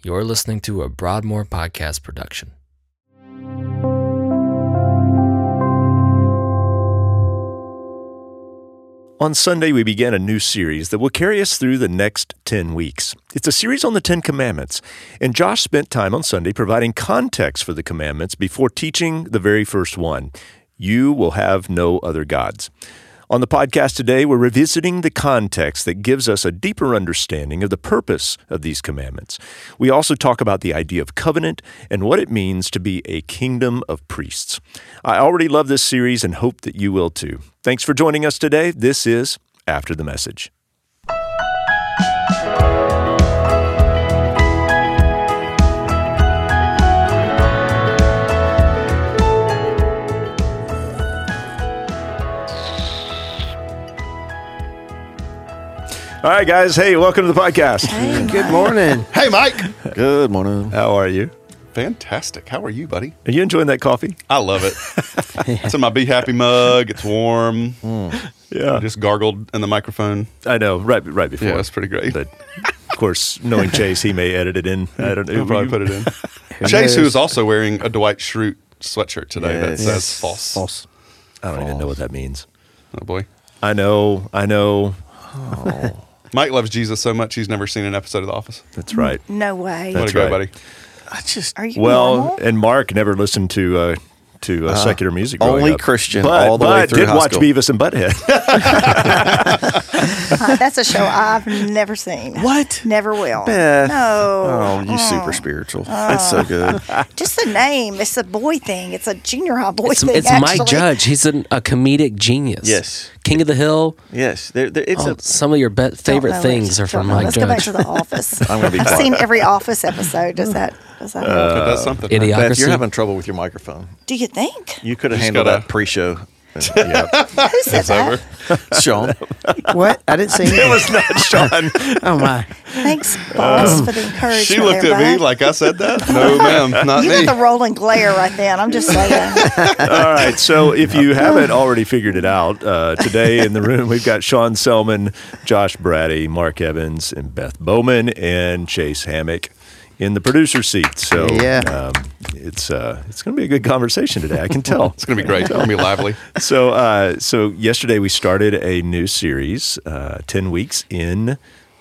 You're listening to a Broadmoor podcast production. On Sunday, we began a new series that will carry us through the next 10 weeks. It's a series on the Ten Commandments, and Josh spent time on Sunday providing context for the commandments before teaching the very first one You will have no other gods. On the podcast today, we're revisiting the context that gives us a deeper understanding of the purpose of these commandments. We also talk about the idea of covenant and what it means to be a kingdom of priests. I already love this series and hope that you will too. Thanks for joining us today. This is After the Message. All right, guys. Hey, welcome to the podcast. Hey, Good morning. Hey, Mike. Good morning. How are you? Fantastic. How are you, buddy? Are you enjoying that coffee? I love it. it's in my Be Happy mug. It's warm. Hmm. Yeah, I just gargled in the microphone. I know. Right, right before. Yeah, that's pretty great. But of course, knowing Chase, he may edit it in. I don't know. He'll probably put it in. Chase, who is also wearing a Dwight Schrute sweatshirt today that Yes. says false. False. I don't even know what that means. Oh, boy. I know. I know. Oh. Mike loves Jesus so much he's never seen an episode of The Office. That's right. No way. That's Way to go, right. buddy. I just Are you Well, normal? and Mark never listened to uh, to uh, secular music. growing only up. Christian but, all the but way through did high watch school. Beavis and Butthead. Uh, that's a show I've never seen. What? Never will. Beth. No. Oh, you super spiritual. It's so good. Just the name. It's a boy thing. It's a junior high boy It's, thing. it's Mike actually. Judge. He's an, a comedic genius. Yes. King of the Hill. Yes, there, there, it's Oh, a. some of your be- favorite know things are from Don't know. Mike Let's go back to the Office. I'm gonna be I've seen every Office episode. Does that? Does that? Uh, help? it does something. Idiocracy. Beth, you're having trouble with your microphone. Do you think? You could have handled gotta- that pre-show. Who said It's that? over. Sean, What? I didn't see it was not Sean. Oh my! Thanks, boss, for the encouragement. She looked there, at me like I said that. No, ma'am. Not you me. got the rolling glare right then. I'm just saying. All right. So if you haven't already figured it out, uh, today in the room we've got Sean Selman, Josh Brady, Mark Evans, and Beth Bowman, and Chase Hammock in the producer seat. So Yeah. um, it's uh, it's going to be a good conversation today. I can tell. It's going to be great. It's going to be lively. so uh, so yesterday we started a new series, uh, ten weeks in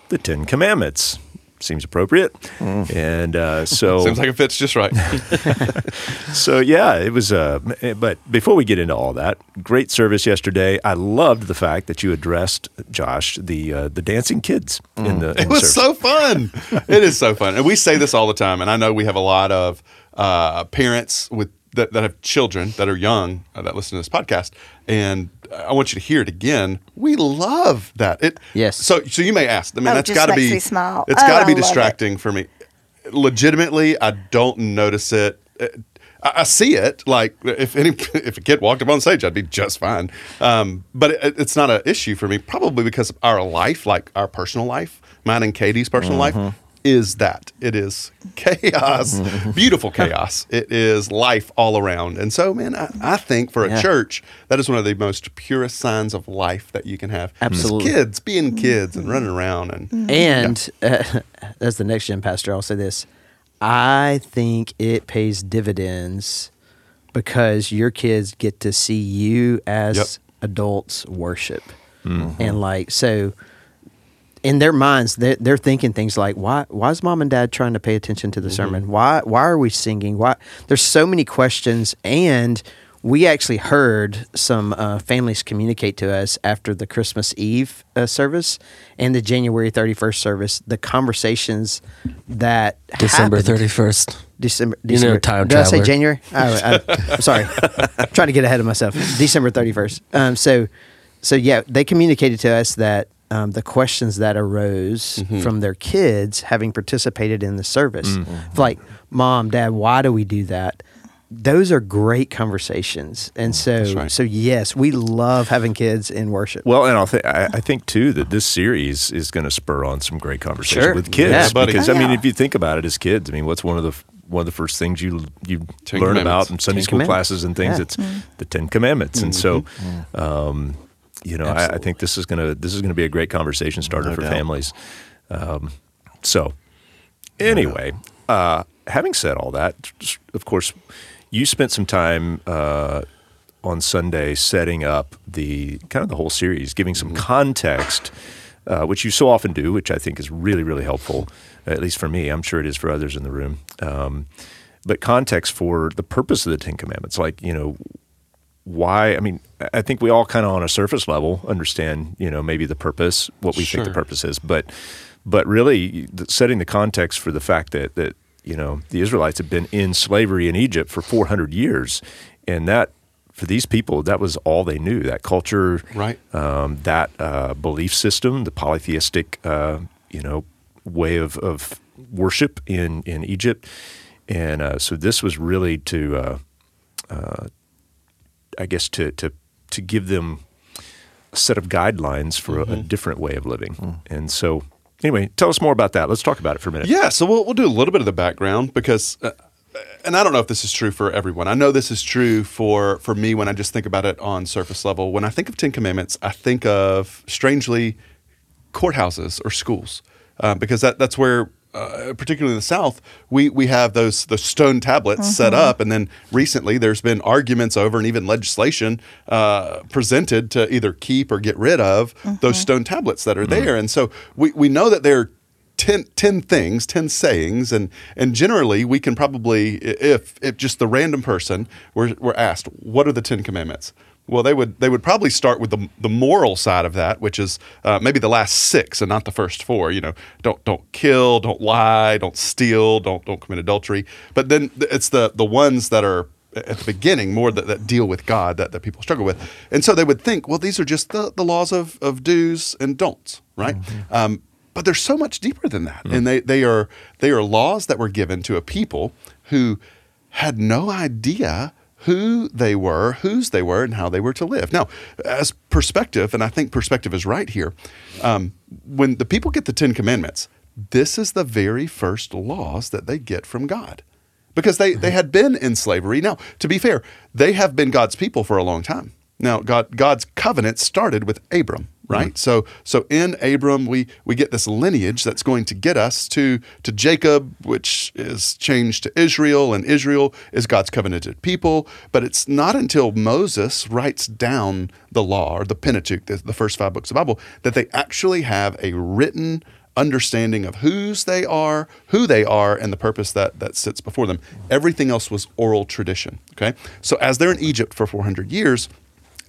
the Ten Commandments. Seems appropriate, and uh, so Seems like it fits just right. so yeah, it was. Uh, but before we get into all that, great service yesterday. I loved the fact that you addressed Josh the uh, the dancing kids in the. In It was service. so fun. it is so fun, and we say this all the time. And I know we have a lot of uh, parents with that, that have children that are young uh, that listen to this podcast, and I want you to hear it again. We love that. It Yes. So so you may ask. I mean, Oh, that's just got to be me smile. It's Oh, got to be I it. distracting for me. Legitimately, I don't notice it. Uh, I I see it. Like if any if a kid walked up on stage, I'd be just fine. Um, but it, it's not an issue for me, probably because our life, like our personal life, mine and Katie's personal life, is that it is chaos, beautiful chaos. It is life all around, and so man, I, I think for a Yeah. church, that is one of the most purest signs of life that you can have. Is Absolutely. kids being kids and running around and And uh, as the next gen pastor, I'll say this: I think it pays dividends because your kids get to see you as Yep. adults worship, and like so. In their minds, they're, they're thinking things like, "Why? Why is mom and dad trying to pay attention to the sermon? Why? Why are we singing? Why?" There's so many questions, and we actually heard some uh, families communicate to us after the Christmas Eve uh, service and the January 31st service. The conversations that December happened- 31st. December. You know, December. time Did I say. January? I, I'm sorry. I'm trying to get ahead of myself. December 31st. Um, so, so yeah, they communicated to us that um, the questions that arose Mm-hmm. from their kids having participated in the service, like, "Mom, Dad, why do we do that?" Those are great conversations, and so, right. so yes, we love having kids in worship. Well, and I'll th- I, I think too that this series is going to spur on some great conversation Sure. with kids Yeah, because Oh, I mean, if you think about it as kids, I mean, what's one of the one of the first things you you Ten learn about in Sunday Ten school classes and things? Yeah. It's the Ten Commandments, and so. Mm-hmm. Um, you know, I, I think this is gonna this is gonna be a great conversation starter No for doubt. families. Um, so, Anyway, uh, having said all that, of course, you spent some time uh, on Sunday setting up the kind of the whole series, giving some context, uh, which you so often do, which I think is really, really helpful, at least for me. I'm sure it is for others in the room. Um, but context for the purpose of the Ten Commandments, like, you know, why i mean i think we all kind of on a surface level understand you know maybe the purpose what we think the purpose is. But but really setting the context for the fact that that you know the israelites have been in slavery in egypt for 400 years and that for these people that was all they knew that culture Right. um, that uh, belief system the polytheistic uh, you know way of, of worship in in egypt. And uh, so this was really to uh, I guess to to to give them a set of guidelines for a, a different way of living. And so, anyway, tell us more about that. Let's talk about it for a minute. Yeah, so we'll, we'll do a little bit of the background because, uh, and I don't know if this is true for everyone. I know this is true for for me when I just think about it on surface level. When I think of Ten Commandments, I think of strangely courthouses or schools uh, because that that's where. Uh, particularly in the South, we we have those those stone tablets set up, and then recently there's been arguments over and even legislation uh, presented to either keep or get rid of those stone tablets that are there. And so we, we know that there are 10, 10 things, 10 sayings, and, and generally we can probably, if, if just the random person were, were asked, what are the 10 commandments? Well, they would they would probably start with the, the moral side of that, which is uh, maybe the last six and not the first four. You know, don't don't kill, don't lie, don't steal, don't don't commit adultery. But then it's the the ones that are at the beginning more that, that deal with God that, that people struggle with. And so they would think, well, these are just the, the laws of, of do's and don'ts, right? Um, but they're so much deeper than that. And they, they are they are laws that were given to a people who had no idea who they were, whose they were, and how they were to live. Now, as perspective, and I think perspective is right here, um, when the people get the Ten Commandments, this is the very first laws that they get from God because they, they had been in slavery. Now, to be fair, they have been God's people for a long time. Now, God God's covenant started with Abram, Mm-hmm. right? So so in Abram we we get this lineage that's going to get us to to Jacob, which is changed to Israel, and Israel is God's covenanted people. But it's not until Moses writes down the law or the Pentateuch, the, the first five books of the Bible, that they actually have a written understanding of whose they are, who they are, and the purpose that that sits before them. Everything else was oral tradition. Okay, so as they're in Egypt for 400 years,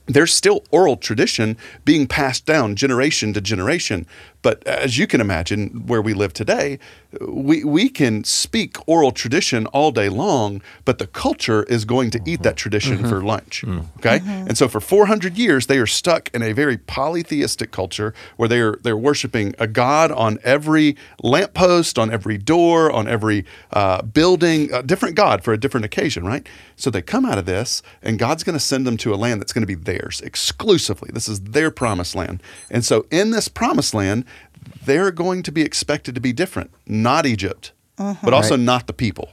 there's still oral tradition being passed down generation to generation. But as you can imagine, where we live today, we, we can speak oral tradition all day long, but the culture is going to eat that mm-hmm. tradition for mm-hmm. lunch. Mm. Okay? Mm-hmm. And so for 400 years, they are stuck in a very polytheistic culture where they're, they're worshiping a God on every lamppost, on every door, on every uh, building, a different God for a different occasion, right? So they come out of this, and God's going to send them to a land that's going to be theirs exclusively. This is their promised land. And so in this promised land, they're going to be expected to be different, not Egypt, but also not the people.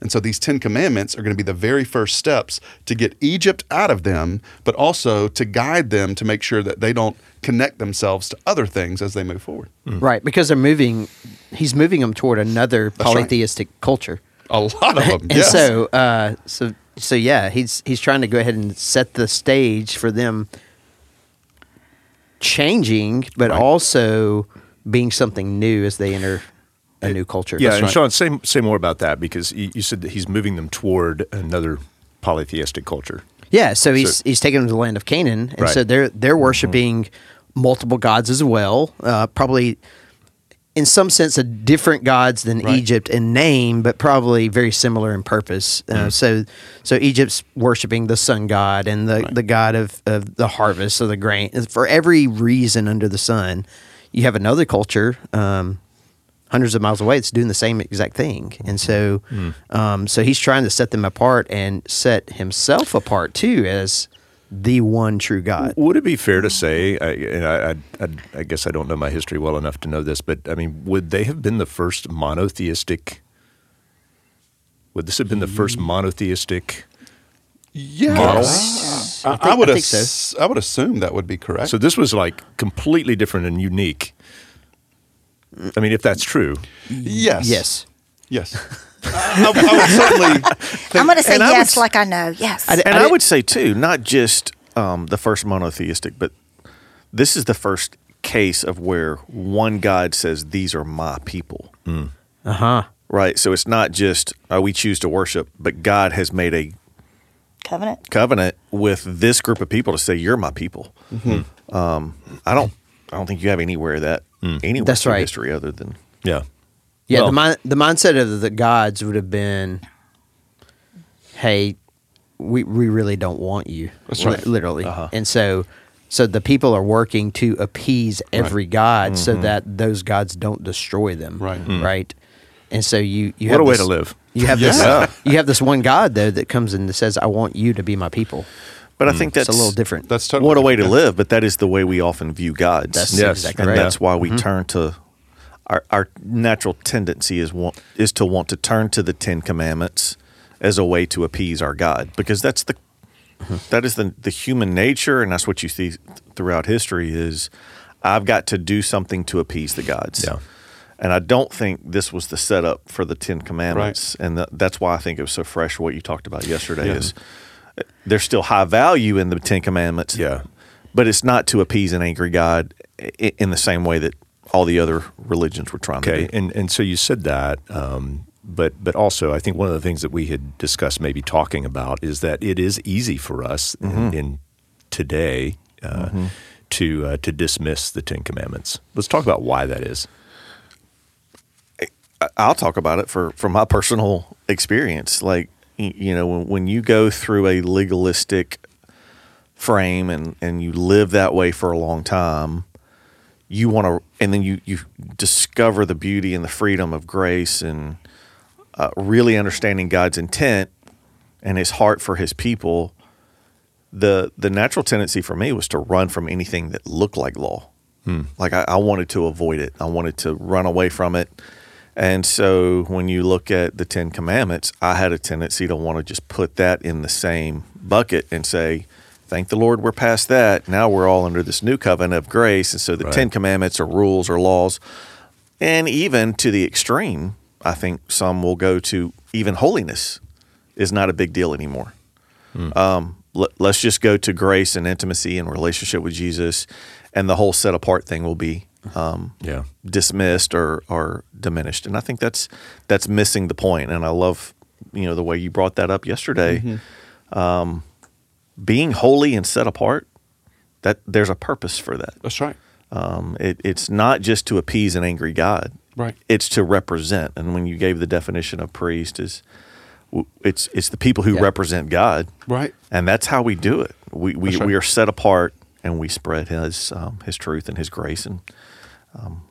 And so these 10 commandments are going to be the very first steps to get Egypt out of them, but also to guide them to make sure that they don't connect themselves to other things as they move forward. Right, because they're moving. He's moving them toward another right. polytheistic culture, A lot of them. and yes. so, uh, so, so yeah, he's he's trying to go ahead and set the stage for them changing, but Right. also being something new as they enter a new culture. Yeah, That's and right. Sean, say say more about that because you, you said that he's moving them toward another polytheistic culture. Yeah, so he's So- he's taken them to the land of Canaan, and Right. so they're they're worshiping multiple gods as well. Uh, probably, in some sense, a different gods than Right. Egypt in name, but probably very similar in purpose. Uh, so so Egypt's worshiping the sun god and the the god of of the harvest of the grain for every reason under the sun. You have another culture. Um, hundreds of miles away it's doing the same exact thing and so um, so he's trying to set them apart and set himself apart too as the one true god Would it be fair to say, I, and I, I, I, I guess I don't know my history well enough to know this, but I mean, would they have been the first monotheistic? Would this have been the first monotheistic? Yes. I, I think- I would I think so. I would assume that would be correct. So this was like completely different and unique. I mean, if that's true, yes. yes Yes. I, I would certainly. I'm going to say and I would yes, like I know. Yes. I- And I, did- would say too, not just um, the first monotheistic, but this is the first case of where one God says, "These are my people." Uh huh. Right. So it's not just oh, we choose to worship, but God has made a Covenant. covenant with this group of people to say, "You're my people." Mm-hmm. Um, I don't. I don't think you have anywhere that mm. anywhere That's right. history other than Yeah. Yeah, Well- the mind, the mindset of the gods would have been, "Hey, we we really don't want you." That's li- right. literally. Uh-huh. And so, so the people are working to appease every god so mm-hmm. that those gods don't destroy them. Right. Right. And so you you What have a way to live. You have Yeah. this you have this one god though that comes in and says, "I want you to be my people." But I mm. think that's It's a little different. That's totally what a way to live. But that is the way we often view gods. That's Yes. exactly and right. that's why we mm-hmm. turn to our our natural tendency is want is to want to turn to the Ten Commandments as a way to appease our God because that's the mm-hmm. that is the the human nature and that's what you see throughout history is I've got to do something to appease the gods. Yeah. And I don't think this was the setup for the Ten Commandments, and th- that's why I think it was so fresh. What you talked about yesterday Yeah. is there's still high value in the Ten Commandments, Yeah. but it's not to appease an angry God in the same way that all the other religions were trying Okay, to do. and and so you said that, um, but but also I think one of the things that we had discussed, maybe talking about, is that it is easy for us in, in today uh, to uh, to dismiss the Ten Commandments. Let's talk about why that is. I'll talk about it for from my personal experience. Like you know, when, when you go through a legalistic frame and and you live that way for a long time, you want to, and then you you discover the beauty and the freedom of grace and uh, really understanding God's intent and His heart for His people. The the natural tendency for me was to run from anything that looked like law. Like I, I wanted to avoid it. I wanted to run away from it. And so when you look at the Ten Commandments, I had a tendency to want to just put that in the same bucket and say, Thank the Lord we're past that. Now we're all under this new covenant of grace. And so the Right. Ten Commandments are rules or laws. And even to the extreme, I think some will go to even holiness is not a big deal anymore. Um, let, let's just go to grace and intimacy and relationship with Jesus, and the whole set apart thing will be um, Yeah. dismissed or, or diminished. And I think that's that's missing the point. And I love you know the way you brought that up yesterday. Um, being holy and set apart, that there's a purpose for that. That's right. Um, it, it's not just to appease an angry God. Right. It's to represent. And when you gave the definition of priest, is it's it's the people who Yeah. represent God, Right. and that's how we do it. We we, right. we are set apart, and we spread His um, His truth and His grace, and um,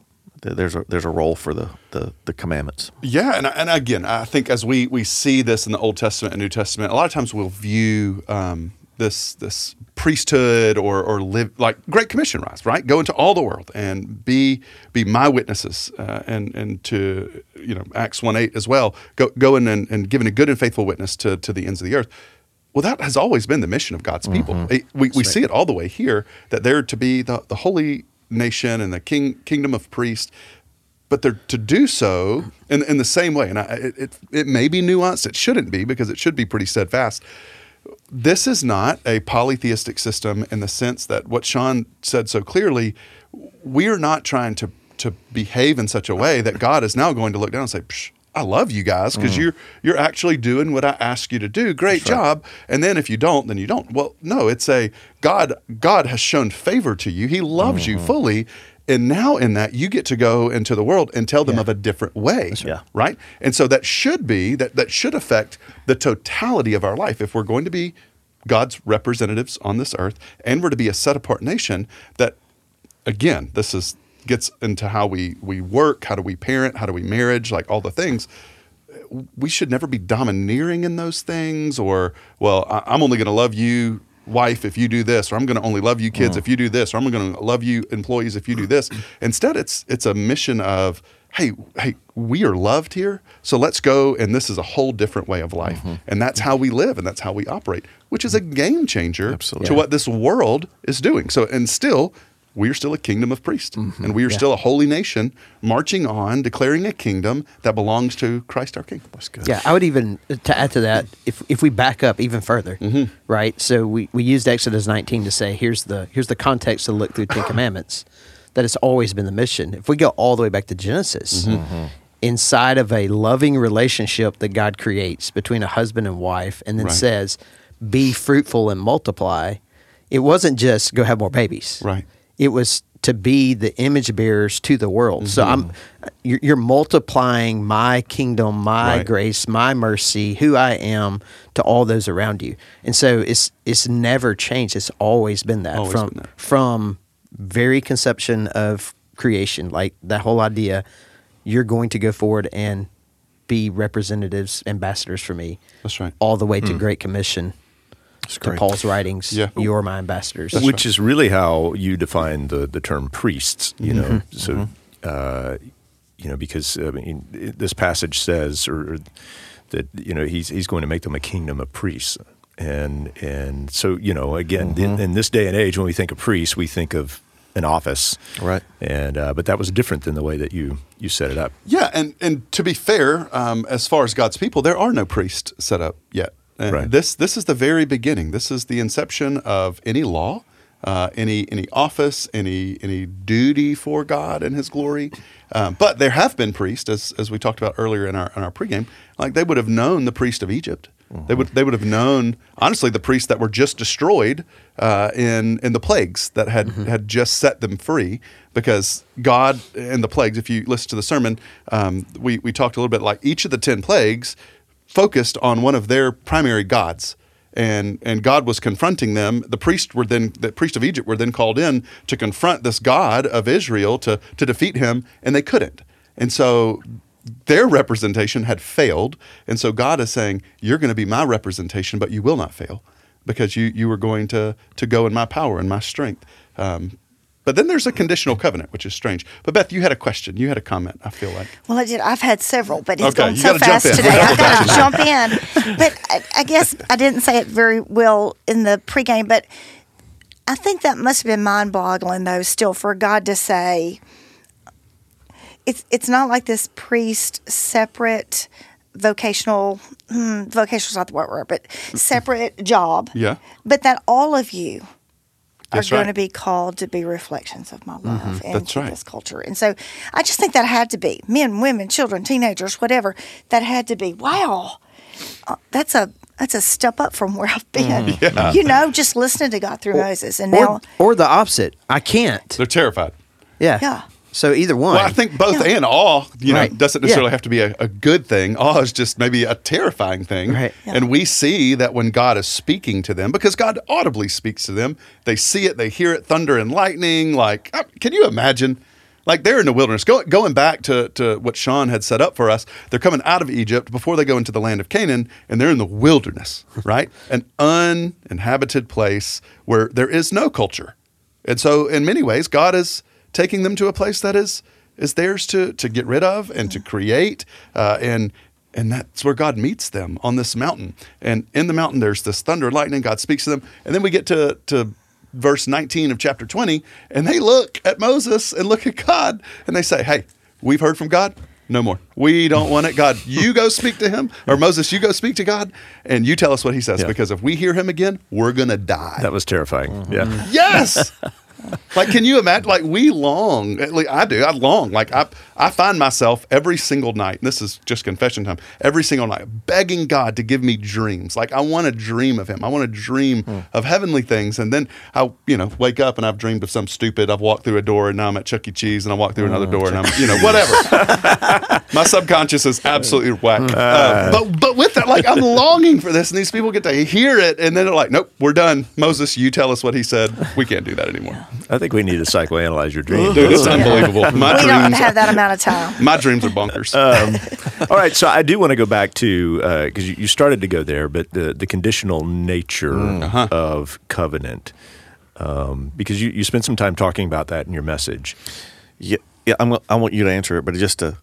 there's a there's a role for the the, the commandments. Yeah, and and again, I think as we we see this in the Old Testament and New Testament, a lot of times we'll view um, this this priesthood or or live like Great Commission rise, right? Go into all the world and be be my witnesses, uh, and and to you know Acts one eight as well. Go go in and, and giving a good and faithful witness to to the ends of the earth. Well, that has always been the mission of God's people. It- we we see it all the way here that they're to be the the holy nation and the king kingdom of priests but they're to do so in, in the same way. And I, it, it, may be nuanced. It shouldn't be because it should be pretty steadfast. This is not a polytheistic system in the sense that what Sean said so clearly, we're not trying to, to behave in such a way that God is now going to look down and say, I love you guys because mm. you're you're actually doing what I ask you to do. Great job. And then if you don't, then you don't. Well, no, it's a God God has shown favor to you. He loves you mm-hmm. fully. And now in that you get to go into the world and tell them of a different way. right. Right? And so that should be that that should affect the totality of our life. If we're going to be God's representatives on this earth and we're to be a set apart nation that again, this is gets into how we we work, how do we parent, how do we marriage, like all the things. We should never be domineering in those things, or well, I, I'm only going to love you, wife, if you do this, or I'm going to only love you, kids, mm. if you do this, or I'm going to love you, employees, if you do this. Instead, it's it's a mission of hey, hey, we are loved here, so let's go, and this is a whole different way of life, mm-hmm. and that's how we live, and that's how we operate, which is a game changer Absolutely. to what this world is doing. So, and still, we are still a kingdom of priests, and we are still a holy nation marching on, declaring a kingdom that belongs to Christ our King. That's good. Yeah, I would even to add to that if if we back up even further, Mm-hmm. right? So we, we used Exodus 19 to say here's the here's the context to look through Ten Commandments. That has always been the mission. If we go all the way back to Genesis, Mm-hmm. inside of a loving relationship that God creates between a husband and wife, and then Right. says, "Be fruitful and multiply," it wasn't just go have more babies. Right. It was to be the image bearers to the world. So I'm Mm-hmm. you're, you're multiplying my kingdom, my Right. grace, my mercy, who I am to all those around you. And so it's it's never changed. It's always been that Always from been that. from very conception of creation, like that whole idea. You're going to go forward and be representatives, ambassadors for me. That's right. All the way to Great Commission. To. Paul's writings, Yeah. you're my ambassadors. which is really how you define the the term priests. You know, Mm-hmm. so uh, you know because I mean this passage says or, or that you know he's he's going to make them a kingdom of priests. And and so you know again Mm-hmm. in, in this day and age when we think of priests we think of an office Right. and uh, but that was different than the way that you you set it up Yeah, and and to be fair, um, as far as God's people, there are no priests set up yet. And Right. This this is the very beginning. This is the inception of any law, uh, any any office, any any duty for God and His glory. Um, but there have been priests, as as we talked about earlier in our in our pregame, like they would have known the priest of Egypt. They would they would have known honestly the priests that were just destroyed uh, in in the plagues that had had just set them free because God and the plagues. If you listen to the sermon, um, we we talked a little bit like each of the ten plagues focused on one of their primary gods. And and God was confronting them. The priests were then the priest of Egypt were then called in to confront this God of Israel to to defeat him, and they couldn't. And so their representation had failed. And so God is saying, You're going to be my representation, but you will not fail because you, you are going to, to go in my power and my strength. Um, but then there's a conditional covenant, which is strange. But Beth, you had a question. You had a comment, I feel like. Well, I did. I've had several, but it's Okay, going you so fast today. I've got to jump in. But I, I guess I didn't say it very well in the pregame, but I think that must have been mind boggling, though, still, for God to say, it's, it's not like this priest separate vocational, hmm, vocational is not the right word, but separate job. Yeah. But that all of you are That's going to be called to be reflections of my love and That's right. this culture. And so I just think that had to be men, women, children, teenagers, whatever. That had to be wow. Uh, that's a that's a step up from where I've been. You know, just listening to God through Moses, and now or, or the opposite. I can't. They're terrified. Yeah. Yeah. So either one. Well, I think both Yeah. and awe, you know, Right. doesn't Yeah. necessarily have to be a, a good thing. Awe is just maybe a terrifying thing. Right. Yeah. And we see that when God is speaking to them, because God audibly speaks to them, they see it, they hear it, thunder and lightning. Like, uh, can you imagine? Like they're in the wilderness. Go, going back to, to what Sean had set up for us, they're coming out of Egypt before they go into the land of Canaan, and they're in the wilderness, right? An uninhabited place where there is no culture. And so, in many ways, God is taking them to a place that is is theirs to to get rid of and to create, uh, and and that's where God meets them on this mountain. And in the mountain, there's this thunder, and lightning. God speaks to them, and then we get to to verse 19 of chapter 20, and they look at Moses and look at God, and they say, "Hey, we've heard from God." No more. We don't want it. God, you go speak to him, or Moses, you go speak to God, and you tell us what he says. Yeah. Because if we hear him again, we're gonna die. that was terrifying Mm-hmm. yeah Yes. like, can you imagine? Like, we long. at least I do. I long. Like, I I find myself every single night. And this is just confession time. Every single night, begging God to give me dreams. Like, I want to dream of Him. I want to dream hmm. of heavenly things. And then I, you know, wake up and I've dreamed of some stupid. I've walked through a door and now I'm at Chuck E. Cheese and I walk through another oh, door and I'm, you know, whatever. My subconscious is absolutely whack. Hmm. Uh, uh, but but with that, like I'm longing for this, and these people get to hear it, and then they're like, "Nope, we're done." Moses, you tell us what he said. We can't do that anymore, i think we need to psychoanalyze your dream dude. It's unbelievable. My we don't have that amount of time. my dreams are bonkers. All right, so I do want to go back to because you, you started to go there, but the the conditional nature Uh-huh. of covenant, um, because you, you spent some time talking about that in your message. Yeah, yeah. I'm, I want you to answer it, but just to,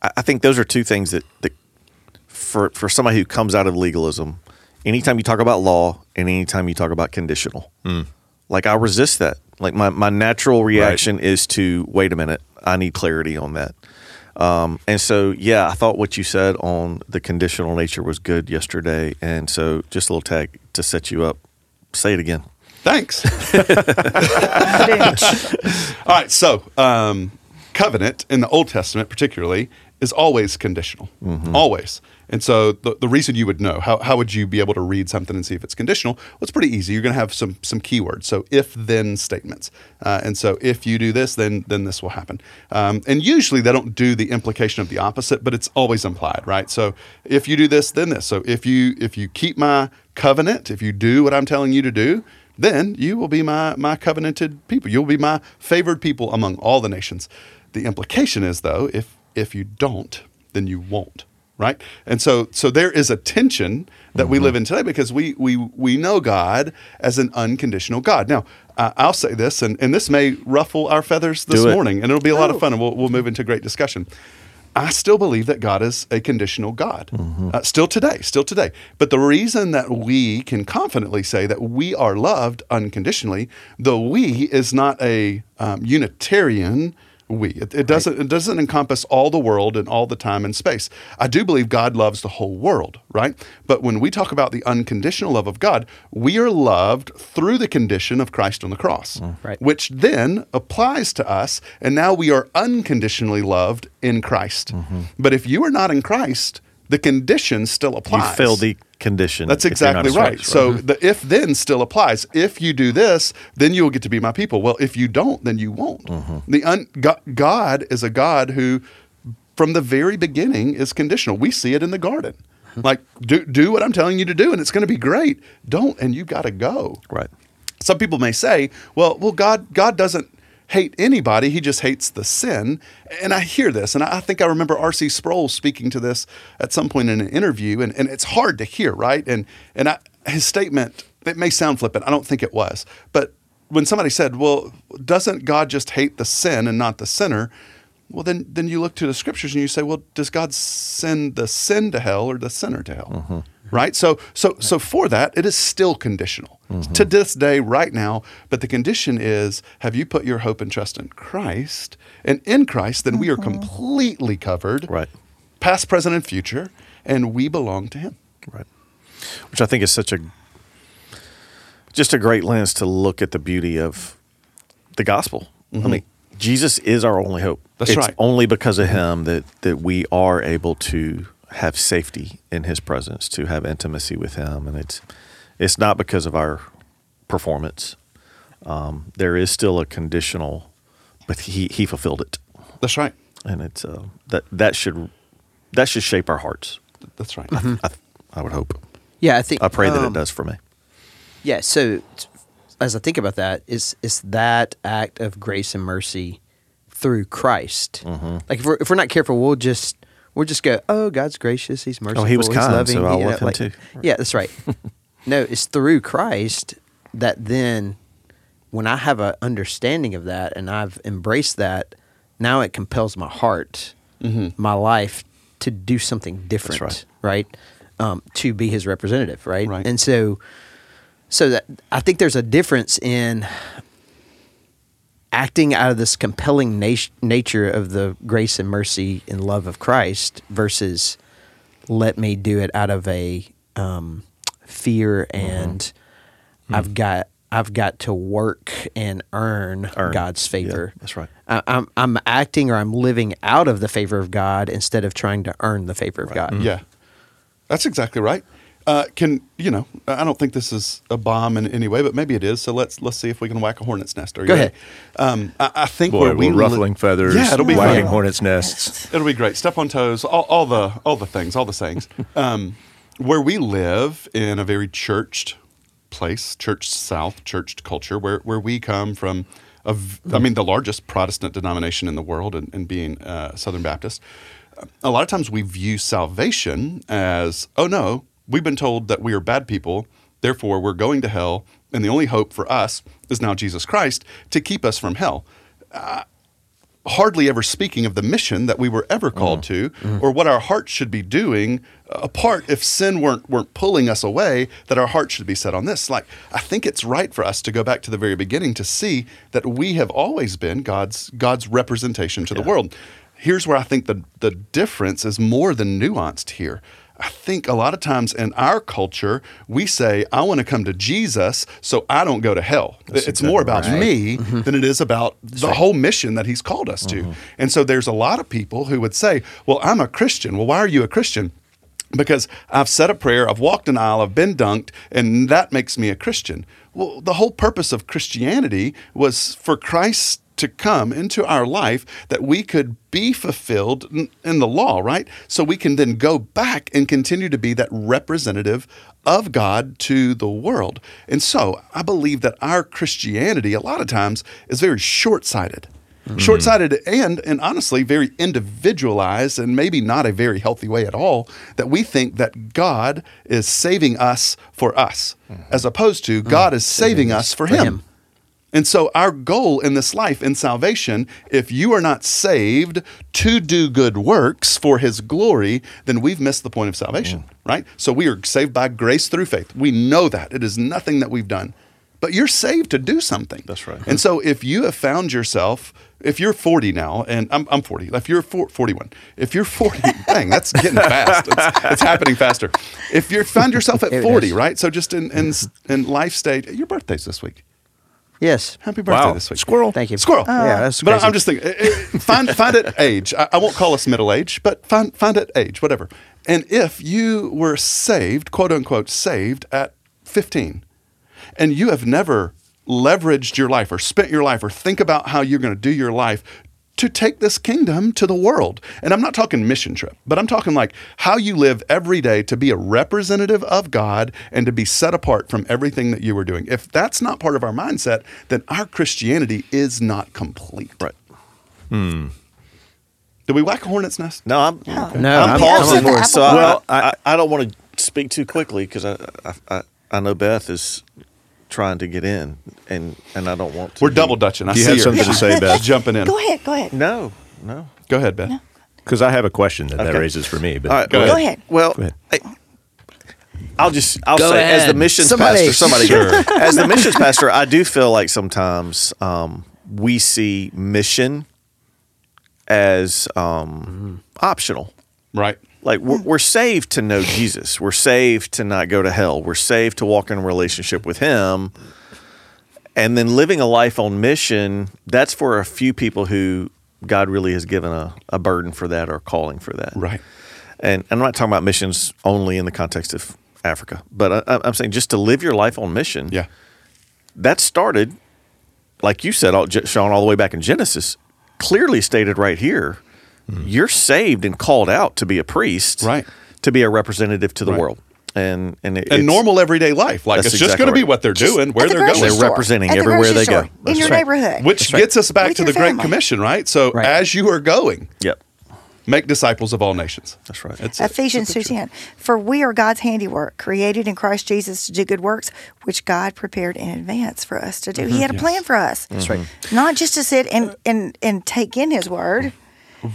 I, I think those are two things that, that for for somebody who comes out of legalism, anytime you talk about law and anytime you talk about conditional, like I resist that. Like my, my natural reaction is to wait a minute, I need clarity on that. Um, and so, yeah, I thought what you said on the conditional nature was good yesterday. And so, just a little tag to set you up. Say it again. Thanks. All right, so um, covenant in the Old Testament, particularly, is always conditional, always. And so the, the reason you would know how, how would you be able to read something and see if it's conditional? Well, it's pretty easy. You're going to have some some keywords. So if then statements. Uh, and so if you do this, then then this will happen. Um, and usually they don't do the implication of the opposite, but it's always implied, right? So if you do this, then this. So if you if you keep my covenant, if you do what I'm telling you to do, then you will be my my covenanted people. You'll be my favored people among all the nations. The implication is though, if if you don't, then you won't. Right? And so so there is a tension that we live in today because we we we know God as an unconditional God. Now, uh, I'll say this, and, and this may ruffle our feathers this morning, and it'll be a lot of fun, and we'll, we'll move into great discussion. I still believe that God is a conditional God, uh, still today, still today. But the reason that we can confidently say that we are loved unconditionally, the we is not a um, Unitarian we. It, it doesn't it doesn't encompass all the world and all the time and space. I do believe God loves the whole world, right? But when we talk about the unconditional love of God, we are loved through the condition of Christ on the cross, mm. Right. which then applies to us, and now we are unconditionally loved in Christ. Mm-hmm. But if you are not in Christ, the condition still You applies. the condition. That's exactly right. So the if then still applies. If you do this, then you will get to be my people. Well, if you don't, then you won't. The un, God, God is a God who, from the very beginning, is conditional. We see it in the garden. Like do do what I'm telling you to do, and it's going to be great. Don't, and you got to go. right. Some people may say, well, well, God, God doesn't hate anybody; He just hates the sin. And I hear this, and I think I remember R.C. Sproul speaking to this at some point in an interview, and, and it's hard to hear, right? And and I, his statement, it may sound flippant. I don't think it was, but when somebody said, well, doesn't God just hate the sin and not the sinner? Well, then, then you look to the scriptures and you say, well, does God send the sin to hell or the sinner to hell? Mm-hmm. Right. So, so, so for that, it is still conditional mm-hmm. to this day, right now. But the condition is, have you put your hope and trust in Christ? And in Christ, then we are mm-hmm. completely covered, Right. past, present, and future, and we belong to Him. Right. Which I think is such a just a great lens to look at the beauty of the gospel. I mean, Jesus is our only hope. That's it's right. only because of him that that we are able to have safety in his presence, to have intimacy with him, and it's it's not because of our performance. Um, there is still a conditional, but he he fulfilled it, That's right. and it's uh, that that should that should shape our hearts. That's right. I, I would hope. Yeah, I think I pray that it um, does for me. Yeah, so t- as I think about that, is is that act of grace and mercy through Christ? Mm-hmm. Like if we're if we're not careful, we'll just we'll just go, oh, God's gracious, He's merciful, Oh, he was He's kind, loving. so I'll love him like- too. Yeah, that's right. no, it's through Christ that then, when I have an understanding of that and I've embraced that, now it compels my heart, my life, to do something different. right. right? Um, to be His representative, right? Right. And so so that I think there's a difference in acting out of this compelling nat- nature of the grace and mercy and love of Christ versus let me do it out of a um, fear mm-hmm. and mm-hmm. I've got I've got to work and earn, Earn. God's favor. Yeah, that's right. I, I'm I'm acting or I'm living out of the favor of God instead of trying to earn the favor of God. Mm-hmm. Yeah, that's exactly right. Uh, can you know? I don't think this is a bomb in any way, but maybe it is. So let's let's see if we can whack a hornet's nest. Are you Go ready? Um, I, I think Boy, where we we're li- ruffling feathers, Yeah, it'll be wagging fun. hornets' nests. It'll be great. Step on toes. All, all the all the things. All the sayings. Um, where we live in a very churched place, church South, churched culture, where where we come from. A v- I mean, the largest Protestant denomination in the world, and, and being uh, Southern Baptist. A lot of times we view salvation as, oh no, we've been told that we are bad people, therefore we're going to hell, and the only hope for us is now Jesus Christ to keep us from hell. Uh, hardly ever speaking of the mission that we were ever mm-hmm. called to mm-hmm. or what our hearts should be doing uh, apart if sin weren't weren't pulling us away that our hearts should be set on this. Like i think it's right for us to go back to the very beginning to see that we have always been god's god's representation to the world. Here's where i think the the difference is more than nuanced here I think a lot of times in our culture, we say, I want to come to Jesus so I don't go to hell. it's more about me mm-hmm. than it is about the whole mission that he's called us to. Mm-hmm. And so there's a lot of people who would say, Well, I'm a Christian. Well, why are you a Christian? Because I've said a prayer, I've walked an aisle, I've been dunked, and that makes me a Christian. Well, the whole purpose of Christianity was for Christ to come into our life that we could be fulfilled in, the law, right? So we can then go back and continue to be that representative of God to the world. And so I believe that our Christianity, a lot of times, is very short sighted. Mm-hmm. Short sighted and, and honestly, very individualized and maybe not a very healthy way at all. That we think that God is saving us for us, mm-hmm. as opposed to mm. God is saving us for, him. him. And so, our goal in this life, in salvation, if you are not saved to do good works for his glory, then we've missed the point of salvation, mm-hmm. right? So, we are saved by grace through faith. We know that. It is nothing that we've done. But you're saved to do something. That's right. And so, if you have found yourself, if you're 40 now, and I'm, I'm 40, if you're four- 41, if you're 40, dang, that's getting fast. It's, it's happening faster. If you found yourself at 40, right? So, just in, in, in life stage, your birthday's this week. Yes. Happy birthday Wow. this week. Squirrel. Thank you. Squirrel. yeah, that's But. I'm just thinking, eh, eh, find find it age. I, I won't call us middle age, but find find it age, whatever. And if you were saved, quote unquote, saved at 15, and you have never leveraged your life or spent your life or think about how you're going to do your life to take this kingdom to the world. And I'm not talking mission trip, but I'm talking like how you live every day to be a representative of God and to be set apart from everything that you were doing. If that's not part of our mindset, then our Christianity is not complete. Right. Hmm. Did we whack a hornet's nest? No, I'm No, I'm I'm- pausing I'm- for so I, Well, I, I don't want to speak too quickly because I, I I I know Beth is trying to get in, and and I don't want to. We're be- double dutching. I you see have her. something to say, Beth? jumping in. Go ahead, go ahead. No, no. Go ahead, Beth. Because I have a question that that raises for me. But All right, Go well, ahead. Well, Go ahead. I, I'll just I'll Go say as the missions Somebody. pastor, somebody as the missions pastor, I do feel like sometimes um, we see mission as um, optional. Right. Like we're, we're saved to know Jesus. We're saved to not go to hell. We're saved to walk in a relationship with Him. And then living a life on mission, that's for a few people who God really has given a, a burden for that or calling for that. Right. And I'm not talking about missions only in the context of Africa, but I, I'm saying just to live your life on mission. Yeah. That started, like you said, all, Sean, all the way back in Genesis, clearly stated right here. Mm-hmm. You're saved and called out to be a priest. Right. To be a representative to the Right. world, and and, it, And normal everyday life. Like That's it's just exactly going to be what they're Just doing, where the they're going. They're representing at the everywhere grocery they go. store, in your right. neighborhood. Which right. gets us back With to your the Great. Commission, right? So Right. as you are going, Yep, make disciples of all nations. that's right. That's it. Ephesians Simple 2:10 For we are God's handiwork created in Christ Jesus to do good works which God prepared in advance for us to do. He mm-hmm. had a plan for us. That's right. Not just to sit and and and take in his word.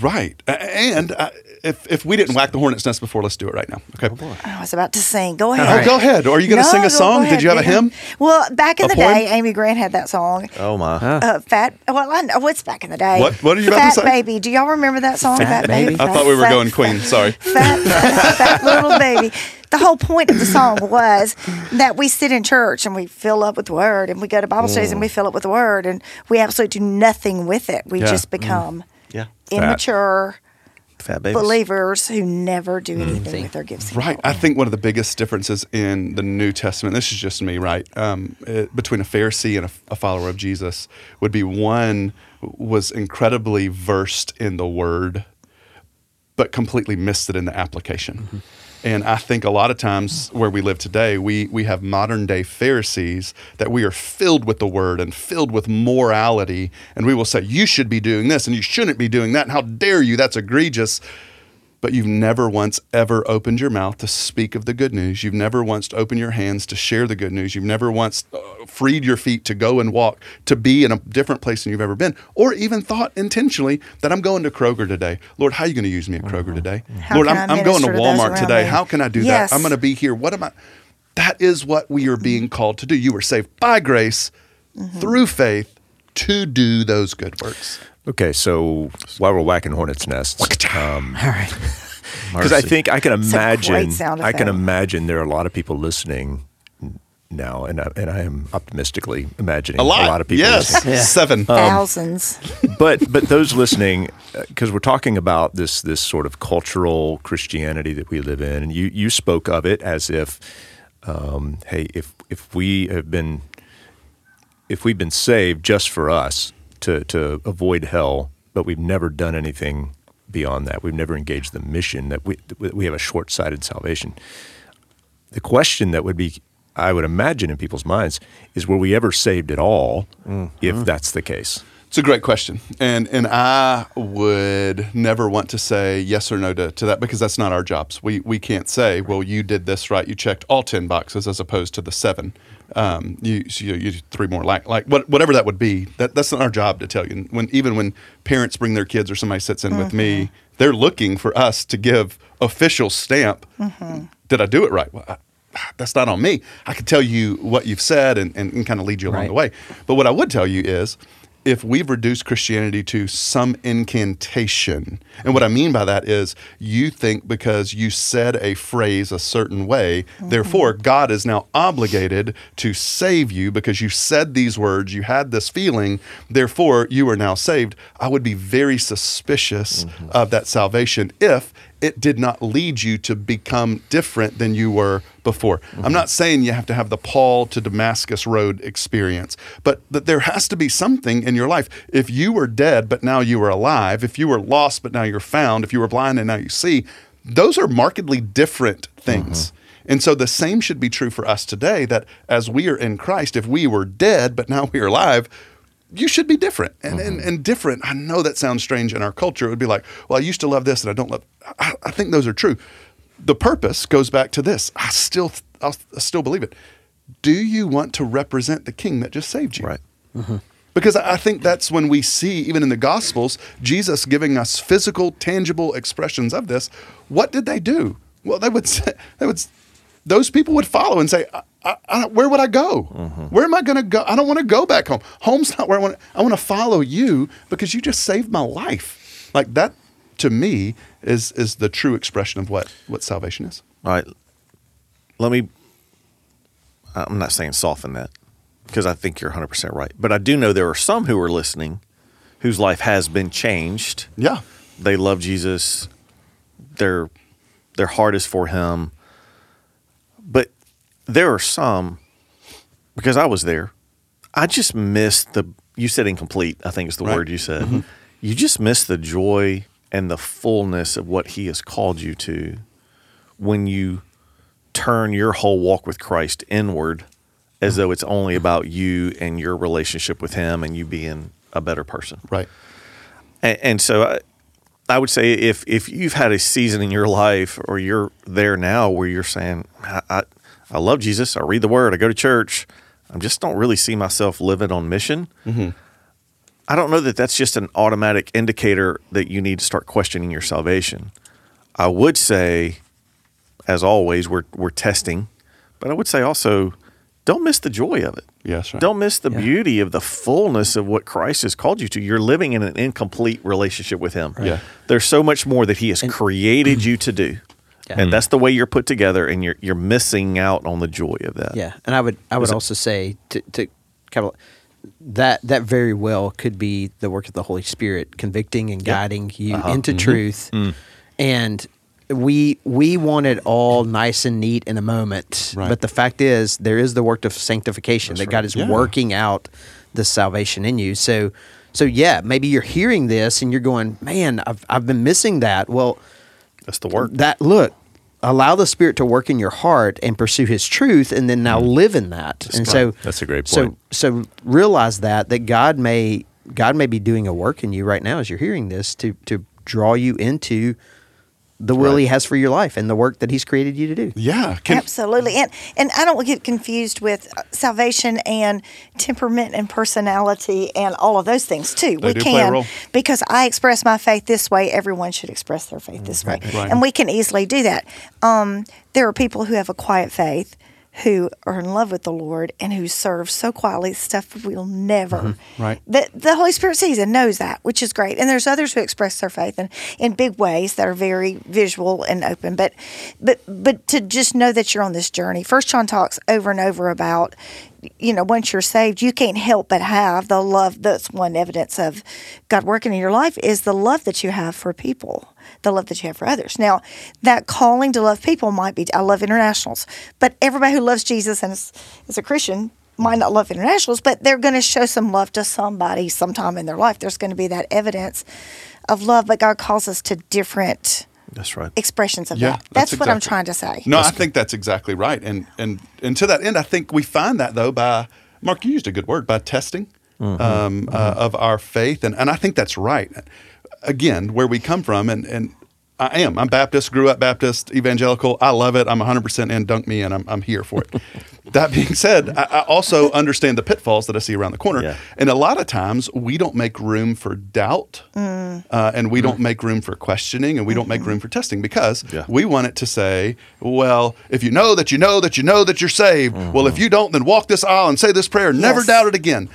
Right. And uh, if, if we didn't whack the hornet's nest before, let's do it right now. Okay. I was about to sing. Go ahead. Oh, go ahead. Are you going to No, sing a song? go Did you have a hymn? Well, back in A the poem? day, Amy Grant had that song. oh my, Uh, fat. Well, I know what's back in the day. What- what are you about fat to say? Fat baby. Do y'all remember that song? Fat Baby? I thought we were Fat- going Queen. Sorry. fat, fat, fat little baby. The whole point of the song was that we sit in church and we fill up with the word, and we go to Bible studies and we fill up with the word, and we absolutely do nothing with it. We Yeah. just become yeah, immature fat babies. believers who never do anything with their gifts. Right. I think one of the biggest differences in the New Testament, this is just me, right, um, it, between a Pharisee and a, a follower of Jesus would be one was incredibly versed in the word, but completely missed it in the application. And I think a lot of times where we live today, we, we have modern day Pharisees that we are filled with the word and filled with morality. And we will say, you should be doing this and you shouldn't be doing that. And how dare you? That's egregious but you've never once ever opened your mouth to speak of the good news. You've never once opened your hands to share the good news. You've never once uh, freed your feet to go and walk, to be in a different place than you've ever been, or even thought intentionally that I'm going to Kroger today. Lord, how are you going to use me at Kroger mm-hmm. today? How Lord, I'm, I'm going to minister to Walmart today. me? How can I do Yes. that? I'm going to be here. What am I? That is what we are being mm-hmm. called to do. You were saved by grace mm-hmm. through faith to do those good works. Okay, so while we're whacking hornets' nests, um, All right. because I think I can It's a great imagine, I can imagine there are a lot of people listening now, and I, and I am optimistically imagining A lot. of people. yes. listening. Yeah. Seven. Thousands. but but those listening, because we're talking about this this sort of cultural Christianity that we live in, and you you spoke of it as if, um, hey, if if we have been if we've been saved just for us to to avoid hell, but we've never done anything beyond that, we've never engaged the mission that we we have a short sighted salvation. The question that would be, I would imagine, in people's minds is, were we ever saved at all? If mm-hmm. that's the case. It's a great question, and and I would never want to say yes or no to, to that because that's not our jobs. We we can't say, well, you did this right, you checked all ten boxes as opposed to the seven. Um, you so you, you three more like like what, whatever that would be. That that's not our job to tell you. When even when parents bring their kids or somebody sits in with me, they're looking for us to give official stamp. Did I do it right? Well, I, that's not on me. I can tell you what you've said and, and, and kind of lead you along Right. the way. But what I would tell you is if we've reduced Christianity to some incantation, and what I mean by that is you think because you said a phrase a certain way, mm-hmm. therefore God is now obligated to save you because you said these words, you had this feeling, therefore you are now saved. I would be very suspicious mm-hmm. of that salvation if it did not lead you to become different than you were before. I'm not saying you have to have the Paul to Damascus road experience, but that there has to be something in your life. If you were dead but now you are alive, if you were lost but now you're found, if you were blind and now you see, those are markedly different things. Mm-hmm. And so the same should be true for us today that as we are in Christ, if we were dead but now we are alive, you should be different and, and, mm-hmm. and different. I know that sounds strange in our culture. It would be like, well, I used to love this and I don't love. I, I think those are true. The purpose goes back to this. I still, I'll, still believe it. Do you want to represent the King that just saved you? Right. Mm-hmm. Because I I think that's when we see, even in the Gospels, Jesus giving us physical, tangible expressions of this. What did they do? Well, they would say, they would, those people would follow and say, I, I, "Where would I go? Mm-hmm. Where am I going to go? I don't want to go back home. Home's not where I want. I want to follow you because you just saved my life." Like that, to me, is is the true expression of what what salvation is. All right. Let me. I'm not saying soften that because I think you're 100% right. But I do know there are some who are listening whose life has been changed. Yeah, They love Jesus. Their their heart is for him. But there are some because I was there. I just missed the you said incomplete, I think is the Right. word you said. Mm-hmm. You just miss the joy and the fullness of what he has called you to when you turn your whole walk with Christ inward as though it's only about you and your relationship with him and you being a better person. right. And, and so I, I would say if if you've had a season in your life or you're there now where you're saying, I, I, I love Jesus, I read the Word, I go to church, I just don't really see myself living on mission. Mm-hmm. I don't know that that's just an automatic indicator that you need to start questioning your salvation. I would say, as always, we're we're testing, but I would say also, don't miss the joy of it. Yes, right. Don't miss the beauty of the fullness of what Christ has called you to. You're living in an incomplete relationship with Him. Yeah. There's so much more that He has created you to do. Yeah. And that's the way you're put together, and you're you're missing out on the joy of that. Yeah, and I would I would also say to to kind of that that very well could be the work of the Holy Spirit convicting and guiding you Uh-huh. into Mm-hmm. truth. Mm. And we we want it all nice and neat in a moment, Right. but the fact is there is the work of sanctification that God is Yeah. working out the salvation in you. So so yeah, maybe you're hearing this and you're going, "Man, I've I've been missing that." Well, That's the work. that look allow the spirit to work in your heart and pursue his truth and then now mm. live in that. And so That's a great so so realize that that god may god may be doing a work in you right now as you're hearing this to to draw you into the will Right. He has for your life and the work that He's created you to do. Yeah. Can, Absolutely, and and I don't get confused with uh, salvation and temperament and personality and all of those things too. They we do play a can role. because I express my faith this way. Everyone should express their faith this way, Right. and we can easily do that. Um, there are people who have a quiet faith. Who are in love with the Lord and who serve so quietly, stuff we'll never. Mm-hmm. Right. that the Holy Spirit sees and knows that, which is great. And there's others who express their faith in, in big ways that are very visual and open. But but but to just know that you're on this journey. First John talks over and over about, you know, once you're saved, you can't help but have the love. That's one evidence of God working in your life is the love that you have for people, the love that you have for others. Now, that calling to love people might be I love internationals, but everybody who loves Jesus and is, is a Christian might not love internationals, but they're going to show some love to somebody sometime in their life. There's going to be that evidence of love, but God calls us to different That's right. expressions of Yeah, that. That's, that's what I'm trying to say. No, I think that's exactly right. And and and to that end, I think we find that though by Mark, you used a good word by testing um, Uh, of our faith, and and I think that's right. Again, where we come from, and and I am. I'm Baptist, grew up Baptist, evangelical. I love it. I'm 100% in. Dunk me, and I'm, I'm here for it. that being said, I, I also understand the pitfalls that I see around the corner. Yeah. And a lot of times we don't make room for doubt, mm. uh, and we don't mm. make room for questioning, and we don't make mm-hmm. room for testing because Yeah. we want it to say, well, if you know that you know that you know that you're saved, mm-hmm. well, if you don't, then walk this aisle and say this prayer, never Yes. doubt it again.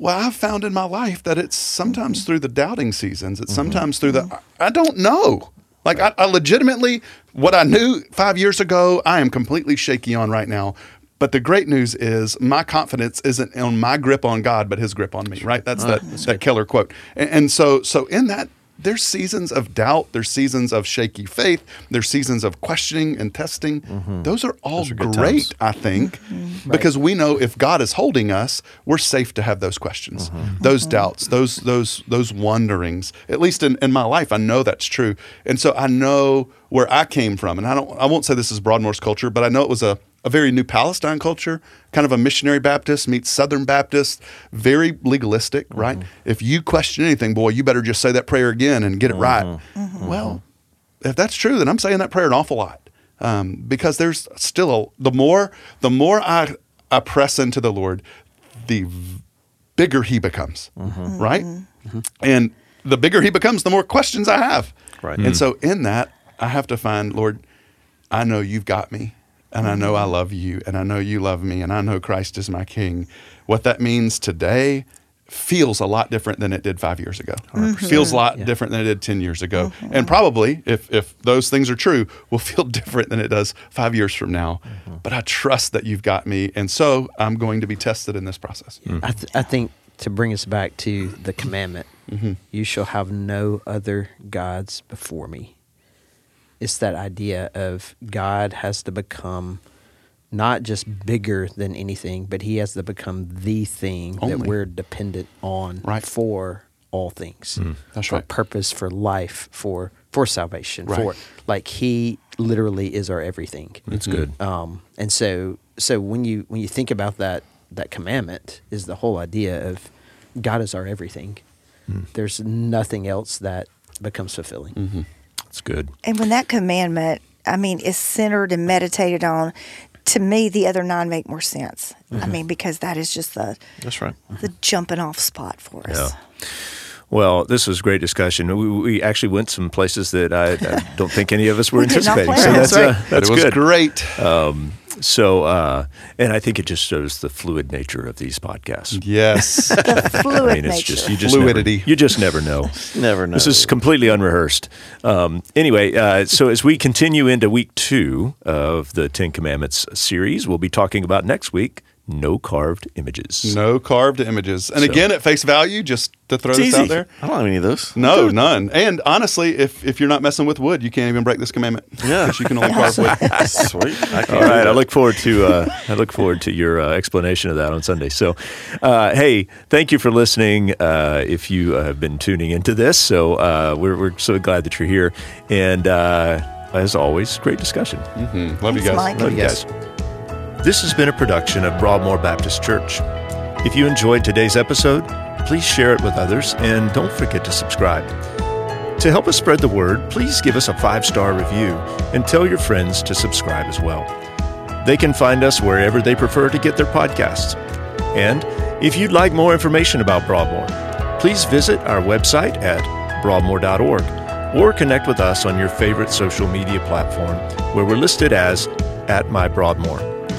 Well, I've found in my life that it's sometimes through the doubting seasons. It's sometimes through the I I don't know. Like I, I legitimately, what I knew five years ago, I am completely shaky on right now. But the great news is my confidence isn't on my grip on God, but His grip on me. Right? That's that that killer quote. And, and so so in that. There's seasons of doubt. There's seasons of shaky faith. There's seasons of questioning and testing. Mm-hmm. Those are all Those are great. I think, mm-hmm. because we know if God is holding us, we're safe to have those questions, mm-hmm. those doubts, those those those wonderings. At least in, in my life, I know that's true, and so I know where I came from. And I don't, I won't say this is Broadmoor's culture, but I know it was a a very new Palestine culture, kind of a missionary Baptist meets Southern Baptist, very legalistic, mm-hmm. right? If you question anything, boy, you better just say that prayer again and get it right. Mm-hmm. Mm-hmm. Well, if that's true, then I'm saying that prayer an awful lot um, because there's still a, the more the more I I press into the Lord, the v- bigger He becomes, right? And the bigger He becomes, the more questions I have, Right. And mm. so in that, I have to find Lord. I know you've got me, and I know I love you, and I know you love me, and I know Christ is my King. What that means today feels a lot different than it did five years ago. Feels a lot different than it did ten years ago, uh-huh. and probably, if if those things are true, will feel different than it does five years from now. Uh-huh. But I trust that you've got me, and so I'm going to be tested in this process. I, th- I think to bring us back to the commandment, mm-hmm. you shall have no other gods before me. It's that idea of God has to become not just bigger than anything, but he has to become the thing that we're dependent on Right. for all things. Hmm. That's for right. purpose, for life, for for salvation, Right. for like he literally is our everything. That's mm-hmm. good. Um, and so, so when you when you think about that that commandment is the whole idea of God is our everything. Hmm. There's nothing else that becomes fulfilling. Mm-hmm. That's good. And when that commandment, I mean, is centered and meditated on, to me, the other nine make more sense. I mean, because that is just the That's right. the jumping off spot for us. Yeah. Well, this was great discussion. We, we actually went some places that I, I don't think any of us were We anticipating. plan So that's, That's uh, that's it was good. great. Um, so, uh, and I think it just shows the fluid nature of these podcasts. yes. The fluid I mean, it's nature. just you just Fluidity. Never, you just never know. Never know. This is completely unrehearsed. Um, anyway, uh, so as we continue into week two of the Ten Commandments series, we'll be talking about next week no carved images. No carved images. And So- again, at face value, just to throw It's this easy. out there. I don't have any of those. No, none. And honestly, if if you're not messing with wood, you can't even break this commandment. Yeah. 'Cause you can only carve wood. Sweet. I can't All do right, I look forward to uh, I look forward to your uh, explanation of that on Sunday. So, uh, hey, thank you for listening. Uh, if you uh, have been tuning into this, so uh, we're we're so glad that you're here, and uh, as always, great discussion. Mhm. Love you Thanks, guys. Mike. Love you guys. This has been a production of Broadmoor Baptist Church. If you enjoyed today's episode, please share it with others and don't forget to subscribe. To help us spread the word, please give us a five star review and tell your friends to subscribe as well. They can find us wherever they prefer to get their podcasts. And if you'd like more information about Broadmoor, please visit our website at broadmoor.org or connect with us on your favorite social media platform where we're listed as at my Broadmoor.